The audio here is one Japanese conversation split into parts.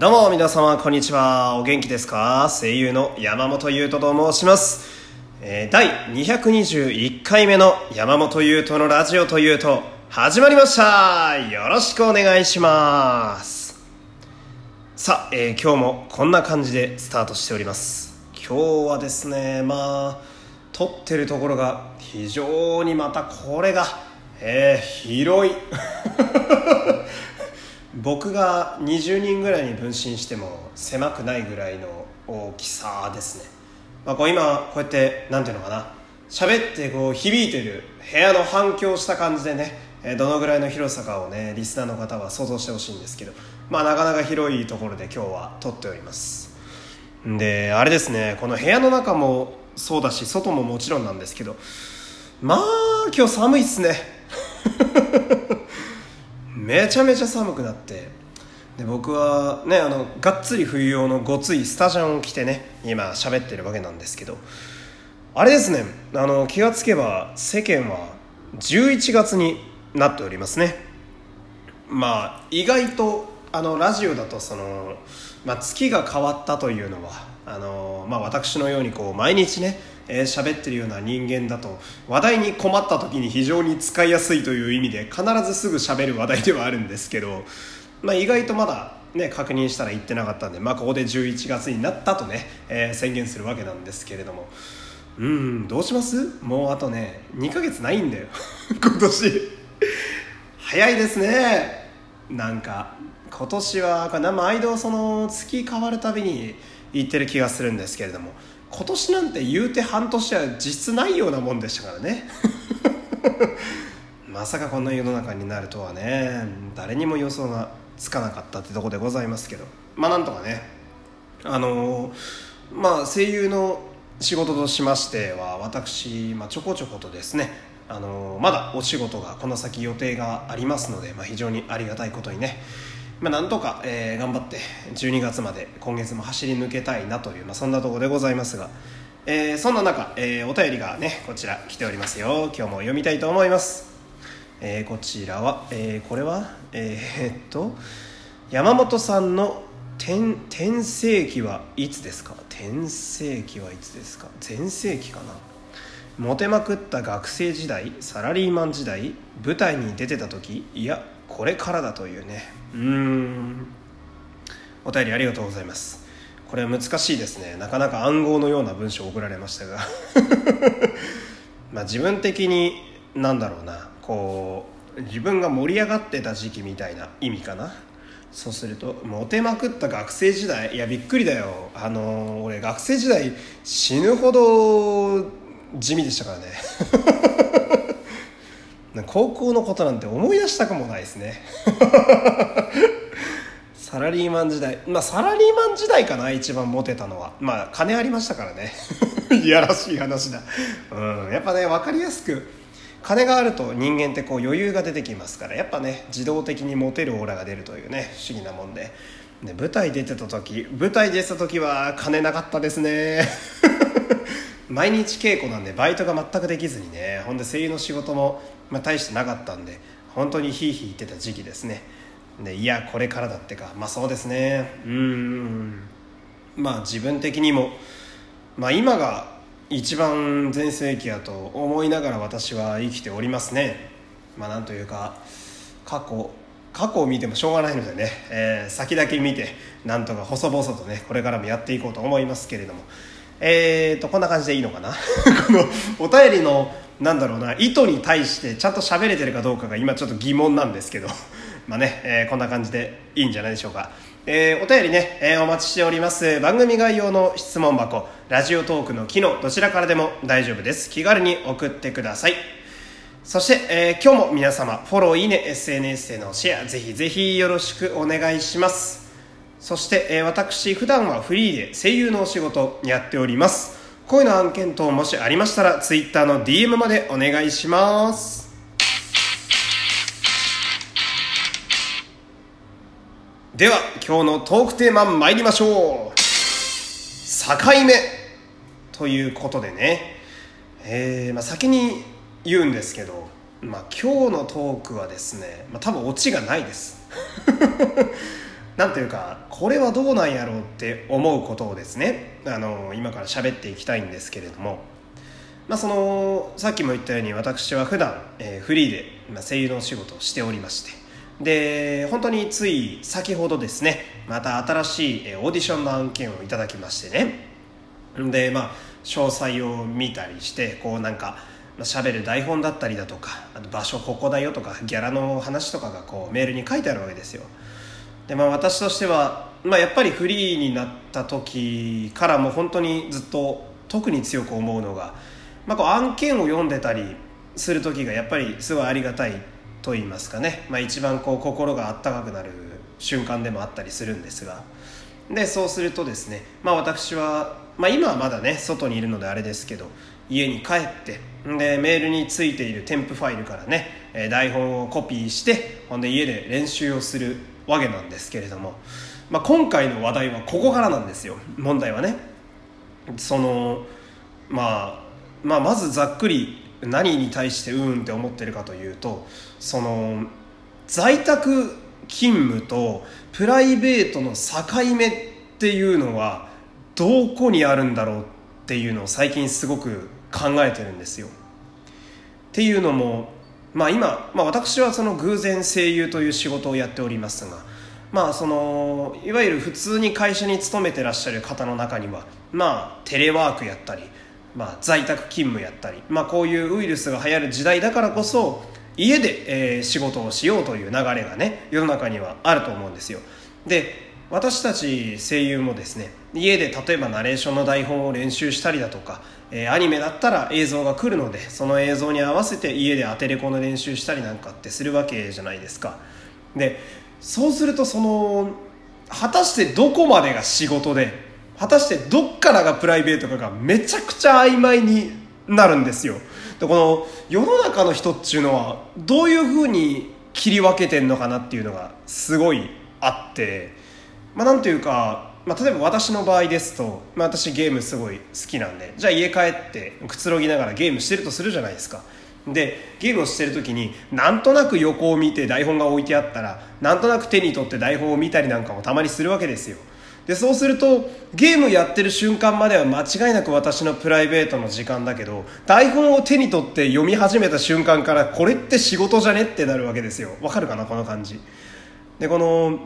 どうも皆様こんにちは。お元気ですか？声優の山本優斗と申します、えー第221回目の山本優斗のラジオというと始まりました。よろしくお願いします。さあ、えー今日もこんな感じでスタートしております。今日はですねまあ撮ってるところが非常にまたこれが、えー広い。僕が20人ぐらいに分身しても狭くないぐらいの大きさですね、まあ、こう今こうやってなんていうのかな。喋ってこう響いてる部屋の反響した感じでねどのぐらいの広さかをねリスナーの方は想像してほしいんですけど。まあなかなか広いところで今日は撮っております。であれですね。この部屋の中もそうだし外ももちろんなんですけど。まあ今日寒いっすね。めちゃめちゃ寒くなって。で僕はねあのがっつり冬用のごついスタジャンを着てね今喋ってるわけなんですけど。あれですねあの気がつけば世間は11月になっておりますね。まあ意外とあのラジオだとその、まあ、月が変わったというのはあの、まあ、私のようにこう毎日ねえー喋ってるような人間だと話題に困った時に非常に使いやすいという意味で必ずすぐ喋る話題ではあるんですけど、まあ、意外とまだ、ね、確認したら言ってなかったんで、まあ、ここで11月になったとね、えー宣言するわけなんですけれども。うんどうします？もうあとね2ヶ月ないんだよ。今年。早いですね。なんか今年は毎度その月変わるたびに言ってる気がするんですけれども。今年なんて言うて半年は実質ないようなもんでしたからね。まさかこんな世の中になるとはね。誰にも予想がつかなかったってとこでございますけど。まあなんとかね。あのまあ声優の仕事としましては私、まあ、ちょこちょことですね。あのまだお仕事がこの先予定がありますので、まあ、非常にありがたいことにね、まあ、なんとか、えー頑張って12月まで今月も走り抜けたいなという、まあ、そんなところでございますが、えーそんな中、えーお便りがねこちら来ておりますよ。今日も読みたいと思います、えーこちらは、えーこれはえーっと山本さんの転転生期はいつですか？転生期はいつですか？全盛期かな？モテまくった学生時代サラリーマン時代舞台に出てた時いやこれからだというね。うーん。お便りありがとうございます。これは難しいですね。なかなか暗号のような文章を送られましたが。まあ自分的になんだろうな。こう自分が盛り上がってた時期みたいな意味かな。そうするとモテまくった学生時代。いやびっくりだよ。あのー俺学生時代死ぬほど地味でしたからね高校のことなんて思い出したくもないですね。サラリーマン時代。まあサラリーマン時代かな一番モテたのは。まあ金ありましたからね。いやらしい話だ。うんやっぱね分かりやすく金があると人間ってこう余裕が出てきますからやっぱね自動的にモテるオーラが出るというね不思議なもんで。で舞台出てた時舞台出てた時は金なかったですね。毎日稽古なんでバイトが全くできずにねほんで声優の仕事も、まあ、大してなかったんで本当にヒーヒー言ってた時期ですね。でいやこれからだってか。まあそうですね。うん。まあ自分的にもまあ今が一番全盛期やと思いながら私は生きておりますね。まあなんというか過去過去を見てもしょうがないのでね、えー先だけ見てなんとか細々とねこれからもやっていこうと思いますけれども。えーとこんな感じでいいのかな？このお便りのなんだろうな意図に対してちゃんと喋れてるかどうかが今ちょっと疑問なんですけど。まあね、えーこんな感じでいいんじゃないでしょうか。えーお便りね、えーお待ちしております。番組概要の質問箱ラジオトークの機能どちらからでも大丈夫です。気軽に送ってください。そして、えー今日も皆様フォローいいね SNS へのシェアぜひぜひよろしくお願いします。そして、えー私普段はフリーで声優のお仕事やっております。恋の案件等もしありましたら Twitter の DM までお願いします。では今日のトークテーマ参りましょう。境目ということでね、えーまあ、先に言うんですけど、まあ、今日のトークはですね、まあ、多分オチがないです。なんというかこれはどうなんやろうって思うことをですねあの今から喋っていきたいんですけれども、まあ、そのさっきも言ったように私は普段、えー、フリーで、ま、声優のお仕事をしておりましてで本当につい先ほどですねまた新しいオーディションの案件をいただきましてねでまあ詳細を見たりしてこうなんか喋る台本だったりだとかあと場所ここだよとかギャラの話とかがこうメールに書いてあるわけですよ。でまあ私としては、まあ、やっぱりフリーになった時からも本当にずっと特に強く思うのが、まあ、こう案件を読んでたりする時がやっぱりすごいありがたいと言いますかね、まあ、一番こう心があったかくなる瞬間でもあったりするんですが。でそうするとですね、まあ、私は、まあ、今はまだね外にいるのであれですけど家に帰ってでメールについている添付ファイルからね台本をコピーしてほんで家で練習をするわけなんですけれども、まあ、今回の話題はここからなんですよ問題はねその、まあ、まあまずざっくり何に対してうんって思ってるかというとその在宅勤務とプライベートの境目っていうのはどこにあるんだろうっていうのを最近すごく考えてるんですよ。っていうのも、まあ、今、まあ、私はその偶然声優という仕事をやっておりますが、まあ、そのいわゆる普通に会社に勤めてらっしゃる方の中には、まあ、テレワークやったりまあ、在宅勤務やったり、まあ、こういうウイルスが流行る時代だからこそ家で、えー、仕事をしようという流れがね世の中にはあると思うんですよ。で私たち声優もですね家で例えばナレーションの台本を練習したりだとか、えー、アニメだったら映像が来るのでその映像に合わせて家でアテレコの練習したりなんかってするわけじゃないですか。でそうするとその果たしてどこまでが仕事で果たしてどっからがプライベートかがめちゃくちゃ曖昧になるんですよ。でこの世の中の人っていうのはどういうふうに切り分けてんのかなっていうのがすごいあってまあなんというか、まあ、例えば私の場合ですと、まあ、私ゲームすごい好きなんでじゃあ家帰ってくつろぎながらゲームしてるとするじゃないですか。でゲームをしてる時になんとなく横を見て台本が置いてあったらなんとなく手に取って台本を見たりなんかもたまにするわけですよ。でそうするとゲームやってる瞬間までは間違いなく私のプライベートの時間だけど台本を手に取って読み始めた瞬間からこれって仕事じゃねってなるわけですよ。わかるかなこの感じ。でこの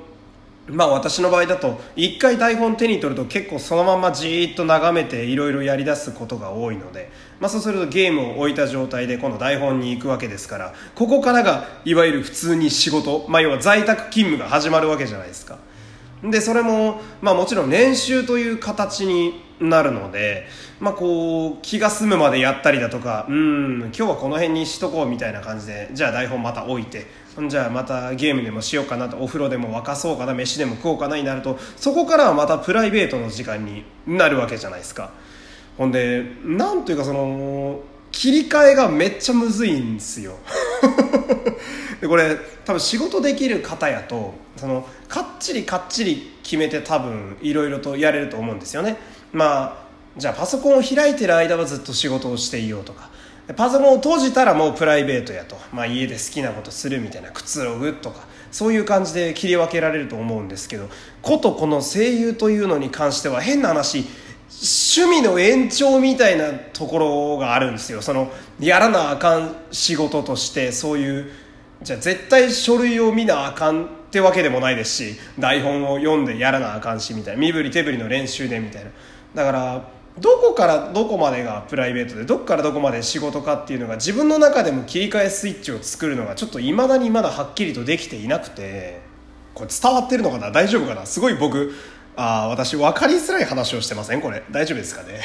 まあ私の場合だと一回台本手に取ると結構そのままじーっと眺めていろいろやりだすことが多いので、まあ、そうするとゲームを置いた状態でこの台本に行くわけですからここからがいわゆる普通に仕事、まあ、要は在宅勤務が始まるわけじゃないですか。でそれも、まあ、もちろん練習という形になるので、まあ、こう気が済むまでやったりだとかうん今日はこの辺にしとこうみたいな感じでじゃあ台本また置いてじゃあまたゲームでもしようかなとお風呂でも沸かそうかな飯でも食おうかなになるとそこからはまたプライベートの時間になるわけじゃないですか。ほんでなんというかその切り替えがめっちゃむずいんですよ。でこれ多分仕事できる方やとそのかっちりかっちり決めて多分いろいろとやれると思うんですよね。まあじゃあパソコンを開いてる間はずっと仕事をしていようとか。パソコンを閉じたらもうプライベートやと、まあ、家で好きなことするみたいなくつろぐとか。そういう感じで切り分けられると思うんですけど。ことこの声優というのに関しては変な話趣味の延長みたいなところがあるんですよ。そのやらなあかん仕事としてそういうじゃあ絶対書類を見なあかんってわけでもないですし台本を読んでやらなあかんしみたいな身振り手振りの練習でみたいな。だからどこからどこまでがプライベートでどこからどこまで仕事かっていうのが自分の中でも切り替えスイッチを作るのがちょっといまだにまだはっきりとできていなくてこれ伝わってるのかな？大丈夫かな？すごい僕あ私分かりづらい話をしてません？これ。大丈夫ですかね？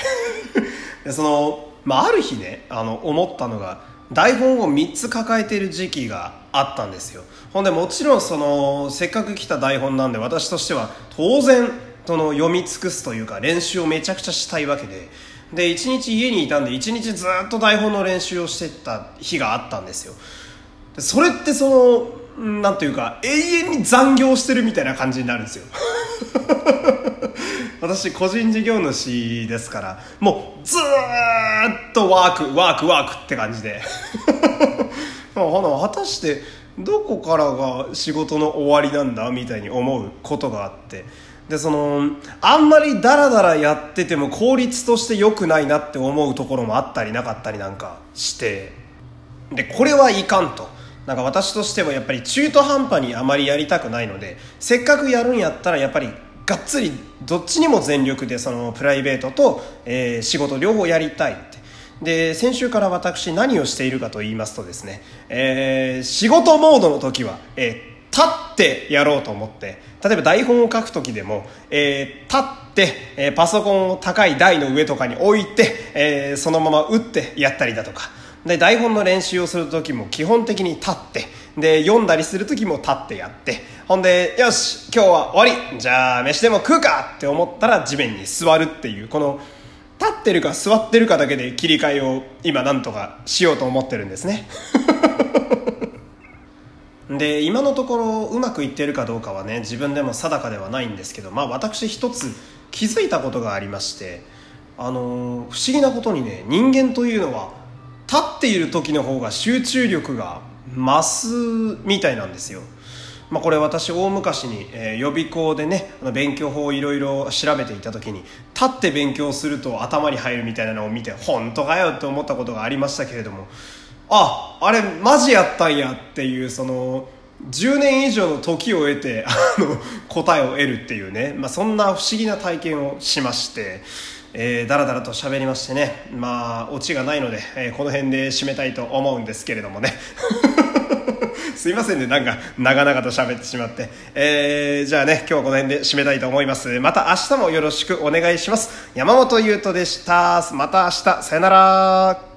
でその、まあ、ある日ねあの思ったのが台本を3つ抱えている時期があったんですよ。ほんでもちろんそのせっかく来た台本なんで私としては当然その読み尽くすというか練習をめちゃくちゃしたいわけで。で1日家にいたんで1日ずっと台本の練習をしてた日があったんですよ。それってそのなんていうか永遠に残業してるみたいな感じになるんですよ。私個人事業主ですからもうずっとワークワークワークって感じで。果たしてどこからが仕事の終わりなんだみたいに思うことがあって。でそのあんまりダラダラやってても効率として良くないなって思うところもあったりなかったりなんかして。でこれはいかんとなんか私としてはやっぱり中途半端にあまりやりたくないのでせっかくやるんやったらやっぱりがっつりどっちにも全力でそのプライベートと、えー、仕事両方やりたいって。で先週から私何をしているかと言いますとですね、えー、仕事モードの時は、えー、立ってやろうと思って。例えば台本を書く時でも、えー、立って、え、パソコンを高い台の上とかに置いて、え、そのまま打ってやったりだとか。で台本の練習をする時も基本的に立ってで読んだりする時も立ってやってほんでよし今日は終わりじゃあ飯でも食うかって思ったら地面に座るっていうこの立ってるか座ってるかだけで切り替えを今なんとかしようと思ってるんですね。で今のところうまくいってるかどうかはね自分でも定かではないんですけどまあ私一つ気づいたことがありましてあのー、不思議なことにね人間というのは立っている時の方が集中力が増すみたいなんですよまあ、これ私大昔に、え、予備校でね勉強法をいろいろ調べていた時に立って勉強すると頭に入るみたいなのを見て本当かよって思ったことがありましたけれどもああれマジやったんやっていうその10年以上の時を得てあの答えを得るっていうね、まあ、そんな不思議な体験をしまして。えー、だらだらと喋りましてね。まあオチがないので、えー、この辺で締めたいと思うんですけれどもね。すいませんね。なんか長々と喋ってしまって、えー、じゃあね今日はこの辺で締めたいと思います。また明日もよろしくお願いします。山本優斗でした。また明日。さよなら。